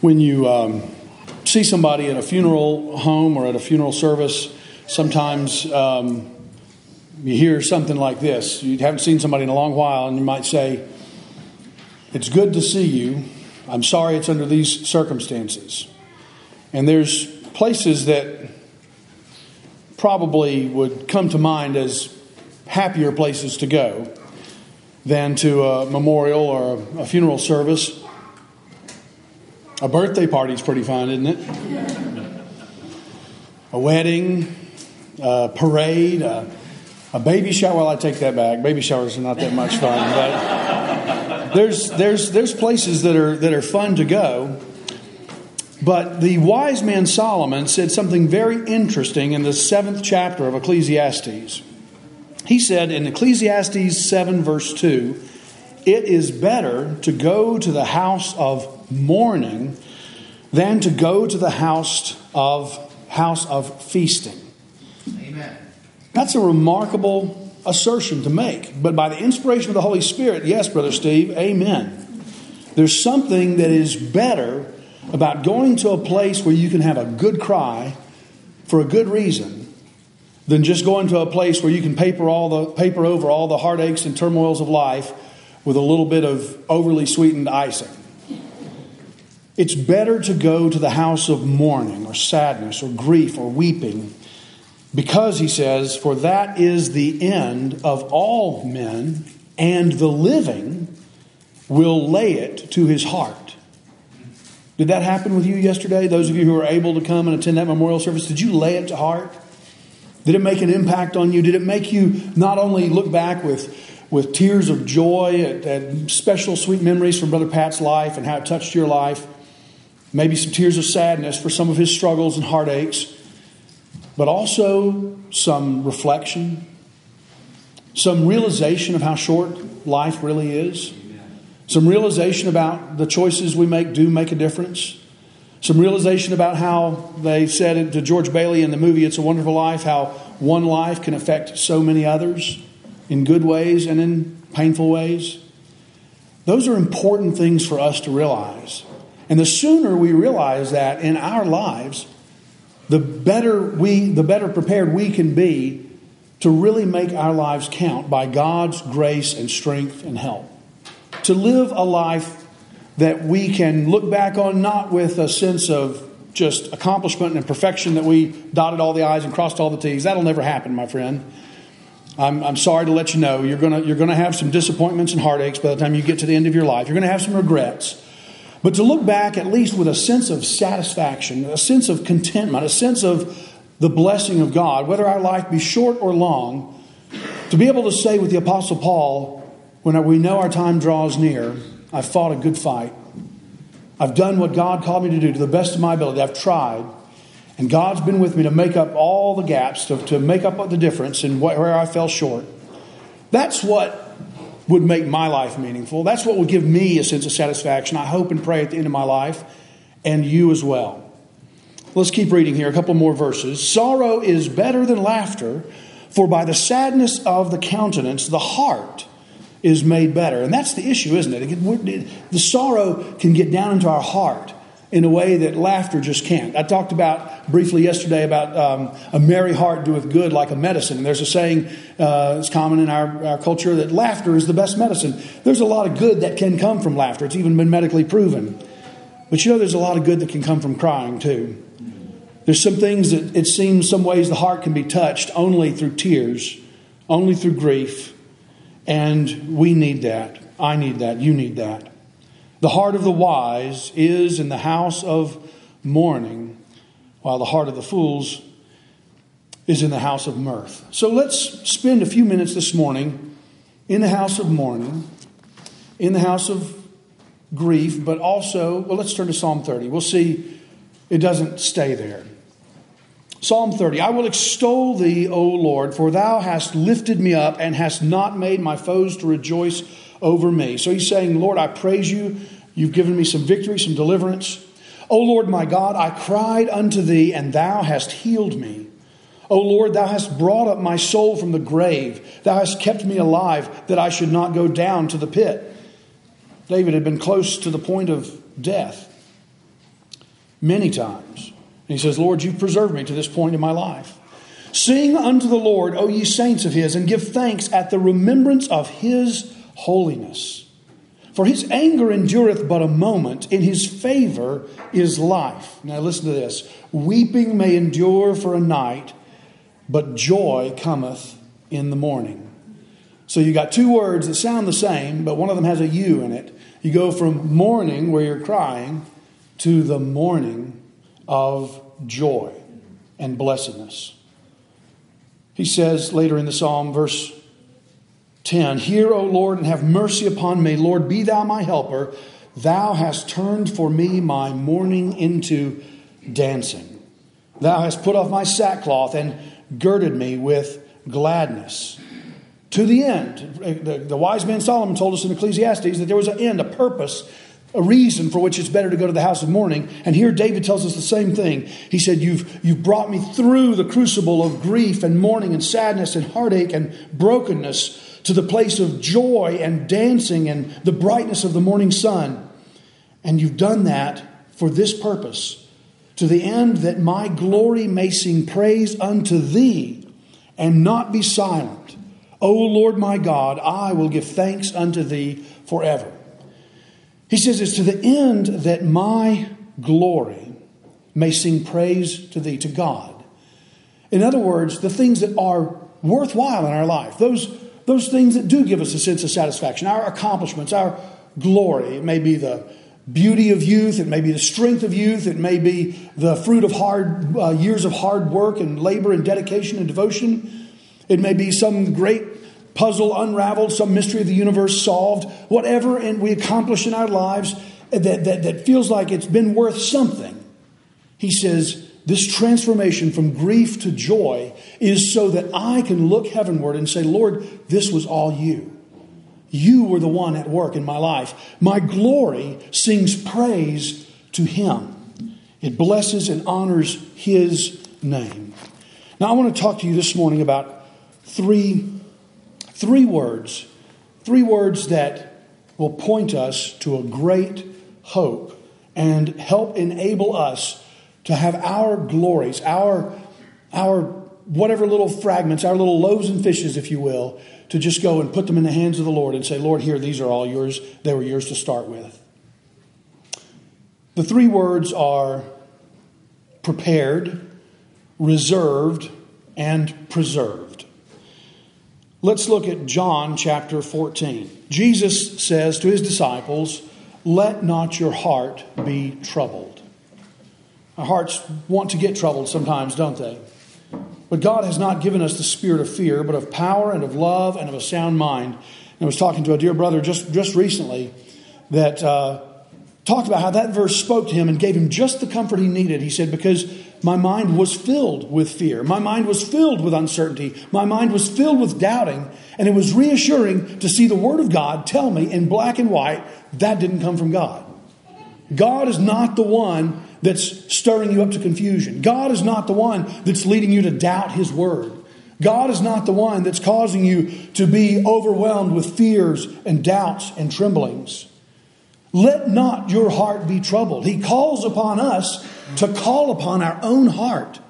When you um, see somebody at a funeral home or at a funeral service, sometimes um, you hear something like this. You haven't seen somebody in a long while, and you might say, It's good to see you. I'm sorry it's under these circumstances. And there's places that probably would come to mind as happier places to go than to a memorial or a funeral service. A birthday party's pretty fun, isn't it? A wedding, a parade, a, a baby shower. Well, I take that back. Baby showers are not that much fun, but there's there's there's places that are that are fun to go. But the wise man Solomon said something very interesting in the seventh chapter of Ecclesiastes. He said in Ecclesiastes 7, verse 2, it is better to go to the house of mourning than to go to the house of house of feasting. Amen. That's a remarkable assertion to make. But by the inspiration of the Holy Spirit, yes, Brother Steve, amen. There's something that is better about going to a place where you can have a good cry for a good reason than just going to a place where you can paper all the paper over all the heartaches and turmoils of life with a little bit of overly sweetened icing. It's better to go to the house of mourning or sadness or grief or weeping because, he says, for that is the end of all men, and the living will lay it to his heart. Did that happen with you yesterday? Those of you who were able to come and attend that memorial service, did you lay it to heart? Did it make an impact on you? Did it make you not only look back with, with tears of joy at, at special sweet memories from Brother Pat's life and how it touched your life? Maybe some tears of sadness for some of his struggles and heartaches, but also some reflection, some realization of how short life really is, some realization about the choices we make do make a difference, some realization about how they said it to George Bailey in the movie It's a Wonderful Life, how one life can affect so many others in good ways and in painful ways. Those are important things for us to realize. And the sooner we realize that in our lives, the better we the better prepared we can be to really make our lives count by God's grace and strength and help. To live a life that we can look back on not with a sense of just accomplishment and perfection that we dotted all the I's and crossed all the T's. That'll never happen, my friend. I'm, I'm sorry to let you know you're going you're going to have some disappointments and heartaches by the time you get to the end of your life. You're going to have some regrets. But to look back at least with a sense of satisfaction, a sense of contentment, a sense of the blessing of God, whether our life be short or long, to be able to say with the Apostle Paul, when we know our time draws near, I've fought a good fight. I've done what God called me to do to the best of my ability. I've tried. And God's been with me to make up all the gaps, to, to make up the difference and where I fell short. That's what would make my life meaningful. That's what would give me a sense of satisfaction, I hope and pray at the end of my life, and you as well. Let's keep reading here, a couple more verses. Sorrow is better than laughter, for by the sadness of the countenance, the heart is made better. And that's the issue, isn't it? The sorrow can get down into our heart in a way that laughter just can't. I talked about briefly yesterday about um, a merry heart doeth good like a medicine. And there's a saying, uh, it's common in our, our culture, that laughter is the best medicine. There's a lot of good that can come from laughter. It's even been medically proven. But you know, there's a lot of good that can come from crying too. There's some things that it seems some ways the heart can be touched only through tears, only through grief. And we need that. I need that. You need that. The heart of the wise is in the house of mourning, while the heart of the fools is in the house of mirth. So let's spend a few minutes this morning in the house of mourning, in the house of grief, but also, well, let's turn to Psalm 30. We'll see it doesn't stay there. Psalm 30 I will extol thee, O Lord, for thou hast lifted me up and hast not made my foes to rejoice over me. So he's saying, Lord, I praise you. You've given me some victory, some deliverance. O Lord my God, I cried unto thee, and thou hast healed me. O Lord, thou hast brought up my soul from the grave. Thou hast kept me alive, that I should not go down to the pit. David had been close to the point of death. many times. And he says, Lord, you've preserved me to this point in my life. Sing unto the Lord, O ye saints of his, and give thanks at the remembrance of his holiness. For his anger endureth but a moment, in his favor is life. Now listen to this weeping may endure for a night, but joy cometh in the morning. So you got two words that sound the same, but one of them has a U in it. You go from mourning, where you're crying, to the morning of joy and blessedness. He says later in the psalm, verse 10 Hear, O Lord, and have mercy upon me. Lord, be thou my helper. Thou hast turned for me my mourning into dancing. Thou hast put off my sackcloth and girded me with gladness. To the end, the, the wise man Solomon told us in Ecclesiastes that there was an end, a purpose a reason for which it's better to go to the house of mourning. And here David tells us the same thing. He said, You've, you've brought me through the crucible of grief and mourning and sadness and heartache and brokenness to the place of joy and dancing and the brightness of the morning sun. And you've done that for this purpose, to the end that my glory may sing praise unto thee and not be silent. O Lord my God, I will give thanks unto thee forever. He says, It's to the end that my glory may sing praise to thee, to God. In other words, the things that are worthwhile in our life, those, those things that do give us a sense of satisfaction, our accomplishments, our glory. It may be the beauty of youth, it may be the strength of youth, it may be the fruit of hard uh, years of hard work and labor and dedication and devotion. It may be some great puzzle unraveled, some mystery of the universe solved, whatever and we accomplish in our lives that, that, that feels like it's been worth something. He says, this transformation from grief to joy is so that I can look heavenward and say, Lord, this was all you. You were the one at work in my life. My glory sings praise to him. It blesses and honors his name. Now, I want to talk to you this morning about three Three words, three words that will point us to a great hope and help enable us to have our glories, our, our whatever little fragments, our little loaves and fishes, if you will, to just go and put them in the hands of the Lord and say, Lord, here, these are all yours. They were yours to start with. The three words are prepared, reserved, and preserved. Let's look at John chapter 14. Jesus says to his disciples, Let not your heart be troubled. Our hearts want to get troubled sometimes, don't they? But God has not given us the spirit of fear, but of power and of love and of a sound mind. And I was talking to a dear brother just, just recently that uh, talked about how that verse spoke to him and gave him just the comfort he needed. He said, Because my mind was filled with fear. My mind was filled with uncertainty. My mind was filled with doubting. And it was reassuring to see the Word of God tell me in black and white that didn't come from God. God is not the one that's stirring you up to confusion. God is not the one that's leading you to doubt His Word. God is not the one that's causing you to be overwhelmed with fears and doubts and tremblings. Let not your heart be troubled. He calls upon us to call upon our own heart,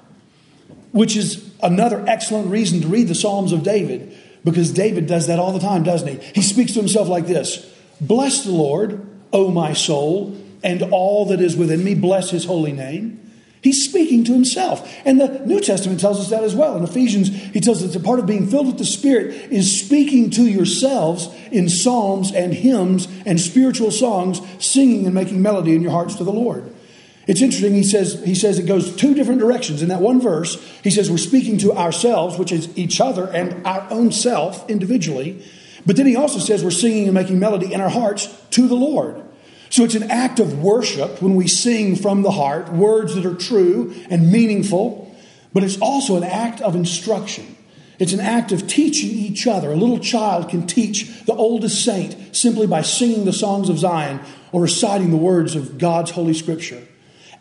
which is another excellent reason to read the Psalms of David, because David does that all the time, doesn't he? He speaks to himself like this Bless the Lord, O my soul, and all that is within me. Bless his holy name. He's speaking to himself. And the New Testament tells us that as well. In Ephesians, he tells us that part of being filled with the Spirit is speaking to yourselves in psalms and hymns and spiritual songs, singing and making melody in your hearts to the Lord. It's interesting, he says, he says it goes two different directions. In that one verse, he says we're speaking to ourselves, which is each other and our own self individually. But then he also says we're singing and making melody in our hearts to the Lord. So it's an act of worship when we sing from the heart words that are true and meaningful, but it's also an act of instruction. It's an act of teaching each other. A little child can teach the oldest saint simply by singing the songs of Zion or reciting the words of God's Holy Scripture.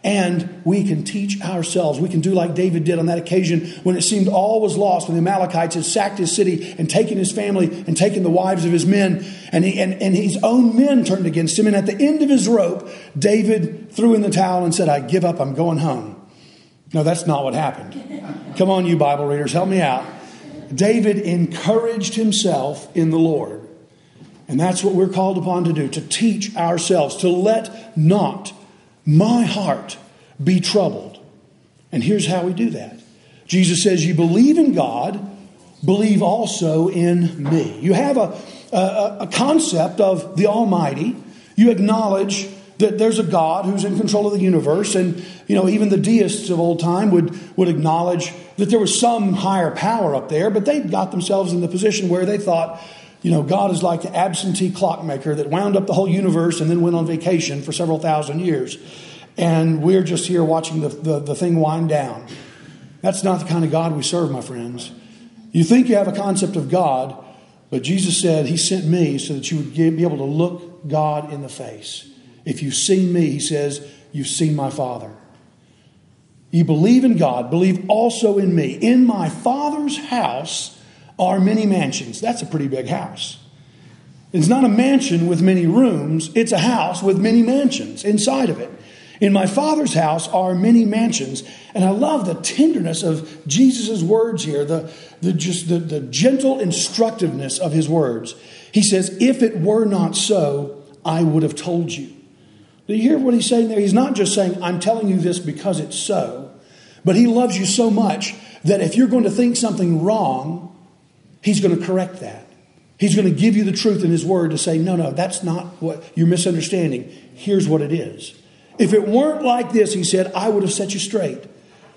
And we can teach ourselves. We can do like David did on that occasion when it seemed all was lost, when the Amalekites had sacked his city and taken his family and taken the wives of his men, and, he, and, and his own men turned against him. And at the end of his rope, David threw in the towel and said, I give up, I'm going home. No, that's not what happened. Come on, you Bible readers, help me out. David encouraged himself in the Lord. And that's what we're called upon to do to teach ourselves, to let not my heart be troubled. And here's how we do that Jesus says, You believe in God, believe also in me. You have a, a, a concept of the Almighty, you acknowledge that there's a God who's in control of the universe, and you know even the deists of old time would would acknowledge that there was some higher power up there, but they got themselves in the position where they thought, you know, God is like the absentee clockmaker that wound up the whole universe and then went on vacation for several thousand years, and we're just here watching the, the, the thing wind down. That's not the kind of God we serve, my friends. You think you have a concept of God, but Jesus said He sent me so that you would be able to look God in the face. If you've seen me, he says, you've seen my Father. You believe in God, believe also in me. In my Father's house are many mansions. That's a pretty big house. It's not a mansion with many rooms, it's a house with many mansions inside of it. In my Father's house are many mansions. And I love the tenderness of Jesus' words here, the, the, just the, the gentle instructiveness of his words. He says, If it were not so, I would have told you. Do you hear what he's saying there? He's not just saying, I'm telling you this because it's so, but he loves you so much that if you're going to think something wrong, he's going to correct that. He's going to give you the truth in his word to say, no, no, that's not what you're misunderstanding. Here's what it is. If it weren't like this, he said, I would have set you straight.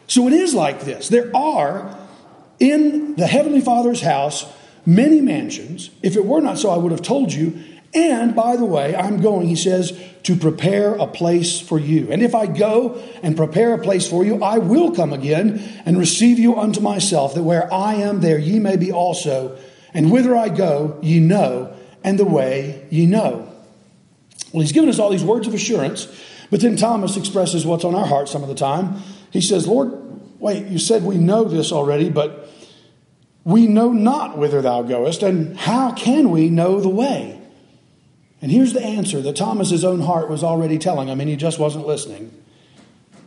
So it is like this. There are in the Heavenly Father's house many mansions. If it were not so, I would have told you. And by the way, I'm going, he says, to prepare a place for you. And if I go and prepare a place for you, I will come again and receive you unto myself, that where I am, there ye may be also. And whither I go, ye know, and the way ye know. Well, he's given us all these words of assurance, but then Thomas expresses what's on our heart some of the time. He says, Lord, wait, you said we know this already, but we know not whither thou goest, and how can we know the way? And here's the answer that Thomas's own heart was already telling him, and he just wasn't listening.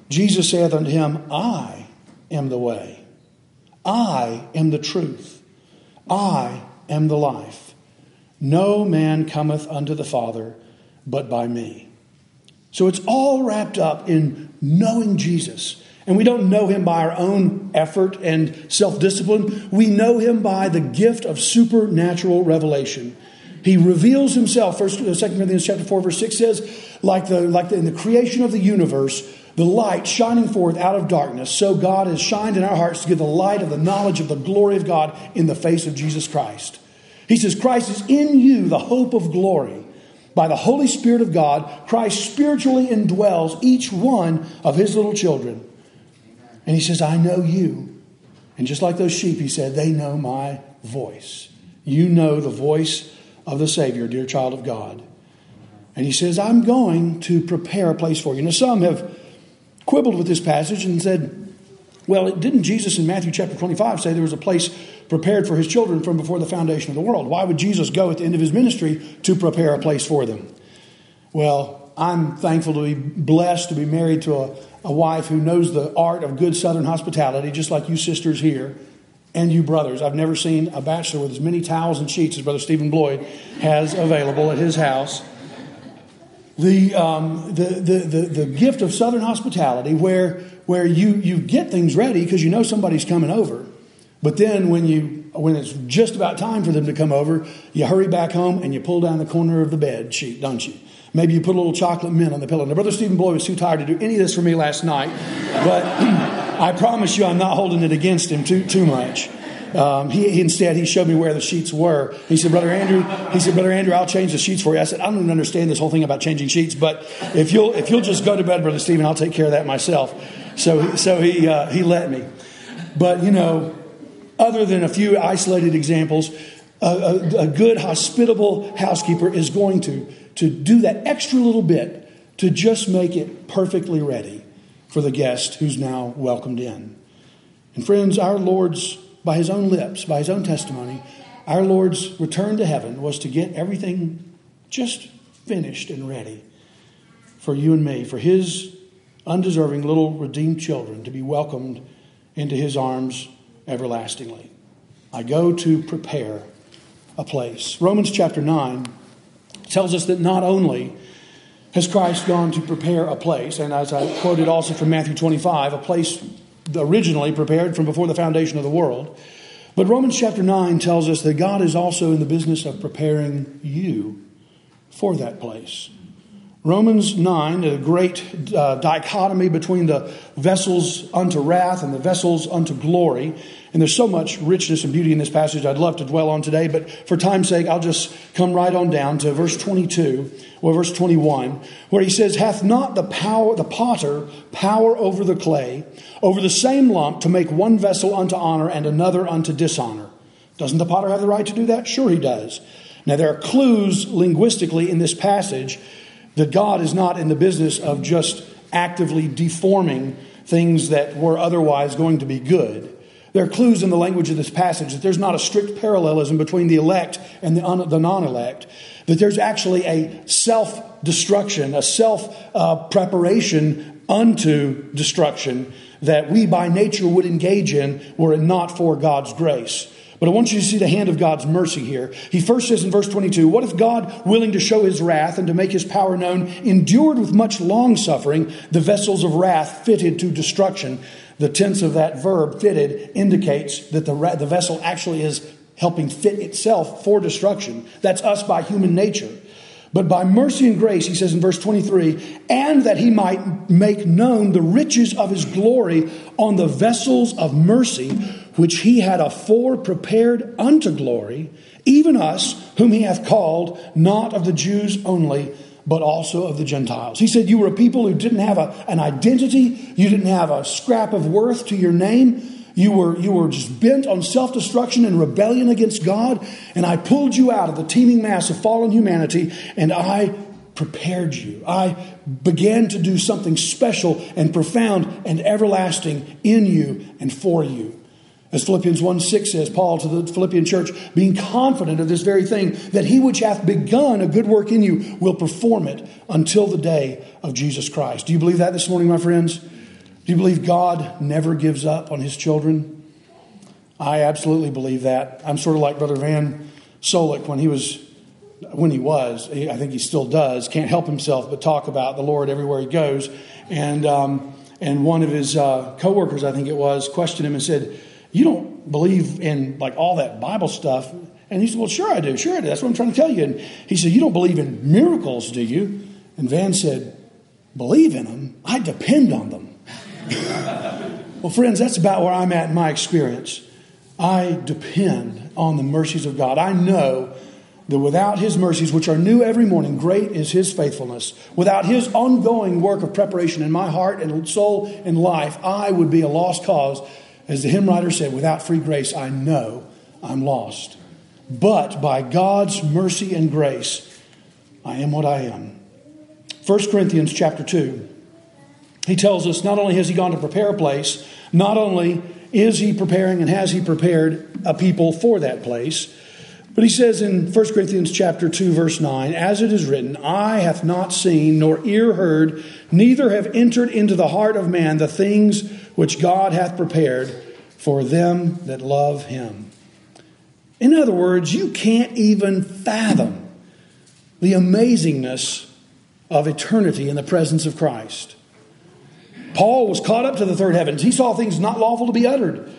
Jesus saith unto him, I am the way, I am the truth, I am the life. No man cometh unto the Father but by me. So it's all wrapped up in knowing Jesus. And we don't know him by our own effort and self discipline. We know him by the gift of supernatural revelation. He reveals himself. First, uh, Second Corinthians chapter four, verse six says, like the like the, in the creation of the universe, the light shining forth out of darkness. So God has shined in our hearts to give the light of the knowledge of the glory of God in the face of Jesus Christ. He says, Christ is in you, the hope of glory. By the Holy Spirit of God, Christ spiritually indwells each one of his little children. And he says, I know you. And just like those sheep, he said, they know my voice. You know the voice of the Savior, dear child of God. And he says, I'm going to prepare a place for you. Now, some have quibbled with this passage and said, well, didn't Jesus in Matthew chapter 25 say there was a place prepared for his children from before the foundation of the world? Why would Jesus go at the end of his ministry to prepare a place for them? Well, I'm thankful to be blessed to be married to a, a wife who knows the art of good southern hospitality, just like you sisters here and you brothers. I've never seen a bachelor with as many towels and sheets as Brother Stephen Bloyd has available at his house. The, um, the, the, the, the, gift of Southern hospitality, where, where you, you get things ready because you know somebody's coming over. But then when, you, when it's just about time for them to come over, you hurry back home and you pull down the corner of the bed sheet, don't you? Maybe you put a little chocolate mint on the pillow. Now, Brother Stephen Bloyd was too tired to do any of this for me last night, but I promise you I'm not holding it against him too, too much. Um, he, he, instead he showed me where the sheets were. He said, "Brother Andrew," he said, "Brother Andrew, I'll change the sheets for you." I said, "I don't even understand this whole thing about changing sheets, but if you'll if you'll just go to bed, Brother Stephen, I'll take care of that myself." So so he uh, he let me. But you know, other than a few isolated examples, a, a, a good hospitable housekeeper is going to to do that extra little bit to just make it perfectly ready. For the guest who's now welcomed in. And friends, our Lord's, by his own lips, by his own testimony, our Lord's return to heaven was to get everything just finished and ready for you and me, for his undeserving little redeemed children to be welcomed into his arms everlastingly. I go to prepare a place. Romans chapter 9 tells us that not only has Christ gone to prepare a place, and as I quoted also from Matthew 25, a place originally prepared from before the foundation of the world, but Romans chapter 9 tells us that God is also in the business of preparing you for that place. Romans 9, a great uh, dichotomy between the vessels unto wrath and the vessels unto glory. And there's so much richness and beauty in this passage I'd love to dwell on today, but for time's sake, I'll just come right on down to verse 22 or verse 21, where he says, Hath not the power, the potter, power over the clay, over the same lump to make one vessel unto honor and another unto dishonor? Doesn't the potter have the right to do that? Sure, he does. Now, there are clues linguistically in this passage that God is not in the business of just actively deforming things that were otherwise going to be good. There are clues in the language of this passage that there's not a strict parallelism between the elect and the, un- the non elect, that there's actually a self destruction, a self uh, preparation unto destruction that we by nature would engage in were it not for God's grace. But I want you to see the hand of God's mercy here. He first says in verse 22 What if God, willing to show his wrath and to make his power known, endured with much long suffering the vessels of wrath fitted to destruction? The tense of that verb, fitted, indicates that the, the vessel actually is helping fit itself for destruction. That's us by human nature. But by mercy and grace, he says in verse 23, and that he might make known the riches of his glory on the vessels of mercy, which he had afore prepared unto glory, even us, whom he hath called, not of the Jews only, but also of the Gentiles. He said, You were a people who didn't have a, an identity, you didn't have a scrap of worth to your name. You were, you were just bent on self destruction and rebellion against God, and I pulled you out of the teeming mass of fallen humanity, and I prepared you. I began to do something special and profound and everlasting in you and for you. As Philippians 1 6 says, Paul to the Philippian church, being confident of this very thing, that he which hath begun a good work in you will perform it until the day of Jesus Christ. Do you believe that this morning, my friends? Do you believe God never gives up on his children? I absolutely believe that. I'm sort of like Brother Van Solik when he was, when he was, I think he still does, can't help himself but talk about the Lord everywhere he goes. And, um, and one of his uh, coworkers, I think it was, questioned him and said, You don't believe in like all that Bible stuff? And he said, Well, sure I do. Sure I do. That's what I'm trying to tell you. And he said, You don't believe in miracles, do you? And Van said, Believe in them? I depend on them. Well, friends, that's about where I'm at in my experience. I depend on the mercies of God. I know that without His mercies, which are new every morning, great is His faithfulness. Without His ongoing work of preparation in my heart and soul and life, I would be a lost cause. As the hymn writer said, without free grace, I know I'm lost. But by God's mercy and grace, I am what I am. 1 Corinthians chapter 2 he tells us not only has he gone to prepare a place, not only is he preparing and has he prepared a people for that place, but he says in 1 Corinthians chapter 2 verse 9, as it is written, eye hath not seen nor ear heard, neither have entered into the heart of man the things which God hath prepared for them that love him. In other words, you can't even fathom the amazingness of eternity in the presence of Christ. Paul was caught up to the third heavens. He saw things not lawful to be uttered.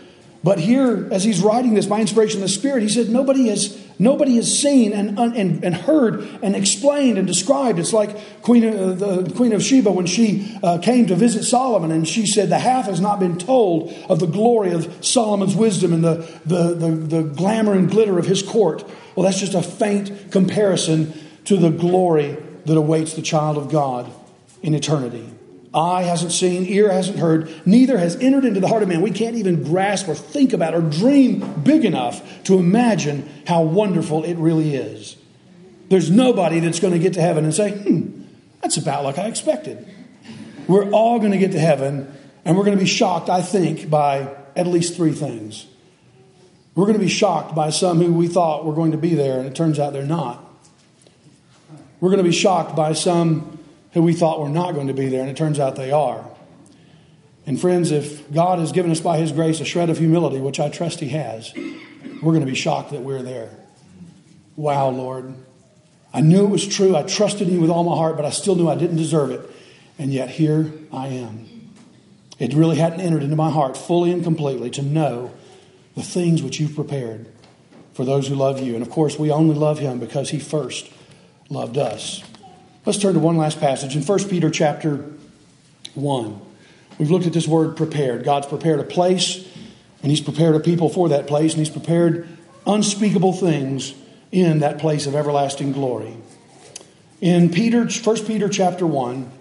But here, as he's writing this by inspiration of the Spirit, he said, Nobody has, nobody has seen and, and, and heard and explained and described. It's like Queen, uh, the Queen of Sheba when she uh, came to visit Solomon, and she said, The half has not been told of the glory of Solomon's wisdom and the, the, the, the glamour and glitter of his court. Well, that's just a faint comparison to the glory that awaits the child of God in eternity. Eye hasn't seen, ear hasn't heard, neither has entered into the heart of man. We can't even grasp or think about or dream big enough to imagine how wonderful it really is. There's nobody that's going to get to heaven and say, hmm, that's about like I expected. we're all going to get to heaven and we're going to be shocked, I think, by at least three things. We're going to be shocked by some who we thought were going to be there, and it turns out they're not. We're going to be shocked by some who we thought were not going to be there, and it turns out they are. And friends, if God has given us by His grace a shred of humility, which I trust He has, we're going to be shocked that we're there. Wow, Lord. I knew it was true. I trusted you with all my heart, but I still knew I didn't deserve it. And yet here I am. It really hadn't entered into my heart fully and completely to know the things which you've prepared for those who love you. And of course, we only love him because he first loved us. Let's turn to one last passage in 1 Peter chapter 1. We've looked at this word prepared. God's prepared a place, and he's prepared a people for that place, and he's prepared unspeakable things in that place of everlasting glory. In Peter, 1 Peter chapter 1,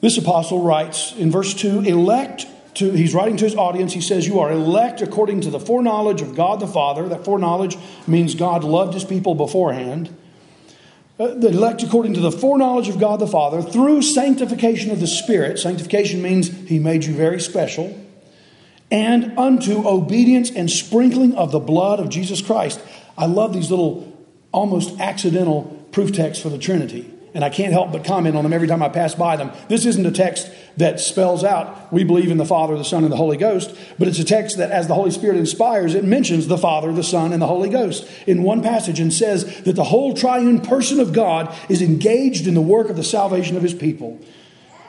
this apostle writes in verse 2 elect to, he's writing to his audience. He says, You are elect according to the foreknowledge of God the Father. That foreknowledge means God loved his people beforehand. Uh, the elect according to the foreknowledge of God the Father through sanctification of the Spirit. Sanctification means he made you very special. And unto obedience and sprinkling of the blood of Jesus Christ. I love these little almost accidental proof texts for the Trinity and I can't help but comment on them every time I pass by them. This isn't a text that spells out, we believe in the Father, the Son, and the Holy Ghost, but it's a text that, as the Holy Spirit inspires, it mentions the Father, the Son, and the Holy Ghost in one passage and says that the whole triune person of God is engaged in the work of the salvation of his people.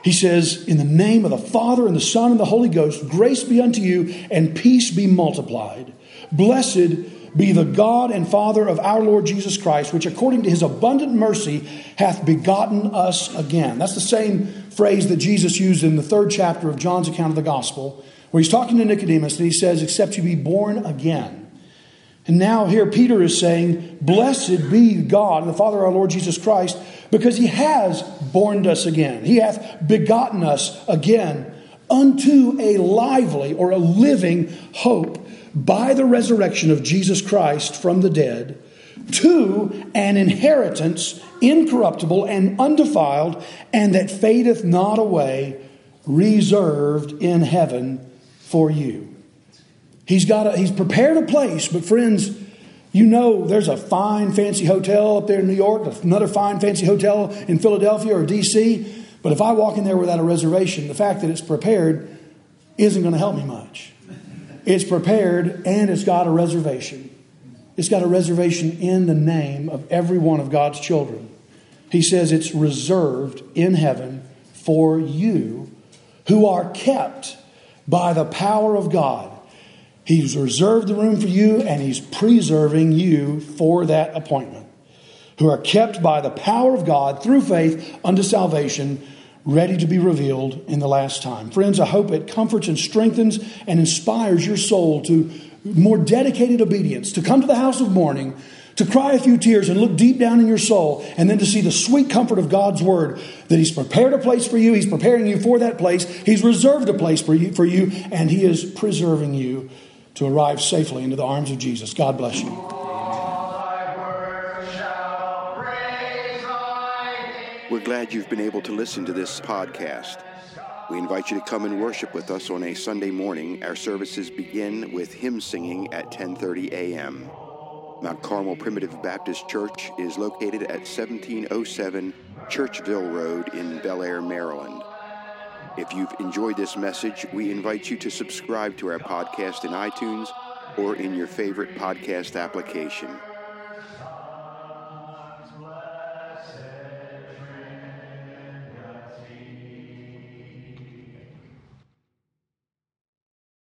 He says, In the name of the Father, and the Son, and the Holy Ghost, grace be unto you, and peace be multiplied. Blessed be the God and Father of our Lord Jesus Christ, which according to his abundant mercy hath begotten us again. That's the same phrase that Jesus used in the third chapter of John's account of the gospel, where he's talking to Nicodemus and he says, Except you be born again. And now here Peter is saying, Blessed be God, and the Father of our Lord Jesus Christ, because he has born us again. He hath begotten us again unto a lively or a living hope by the resurrection of Jesus Christ from the dead to an inheritance incorruptible and undefiled, and that fadeth not away, reserved in heaven for you. He's got a, he's prepared a place, but friends, you know there's a fine fancy hotel up there in New York, another fine fancy hotel in Philadelphia or DC. But if I walk in there without a reservation, the fact that it's prepared isn't going to help me much. It's prepared and it's got a reservation. It's got a reservation in the name of every one of God's children. He says it's reserved in heaven for you who are kept by the power of God. He's reserved the room for you and He's preserving you for that appointment. Who are kept by the power of God through faith unto salvation ready to be revealed in the last time. Friends, I hope it comforts and strengthens and inspires your soul to more dedicated obedience, to come to the house of mourning, to cry a few tears and look deep down in your soul, and then to see the sweet comfort of God's word that He's prepared a place for you, He's preparing you for that place, He's reserved a place for you, for you and He is preserving you to arrive safely into the arms of Jesus. God bless you. We're glad you've been able to listen to this podcast. We invite you to come and worship with us on a Sunday morning. Our services begin with hymn singing at 10:30 a.m. Mount Carmel Primitive Baptist Church is located at 1707 Churchville Road in Bel Air, Maryland. If you've enjoyed this message, we invite you to subscribe to our podcast in iTunes or in your favorite podcast application.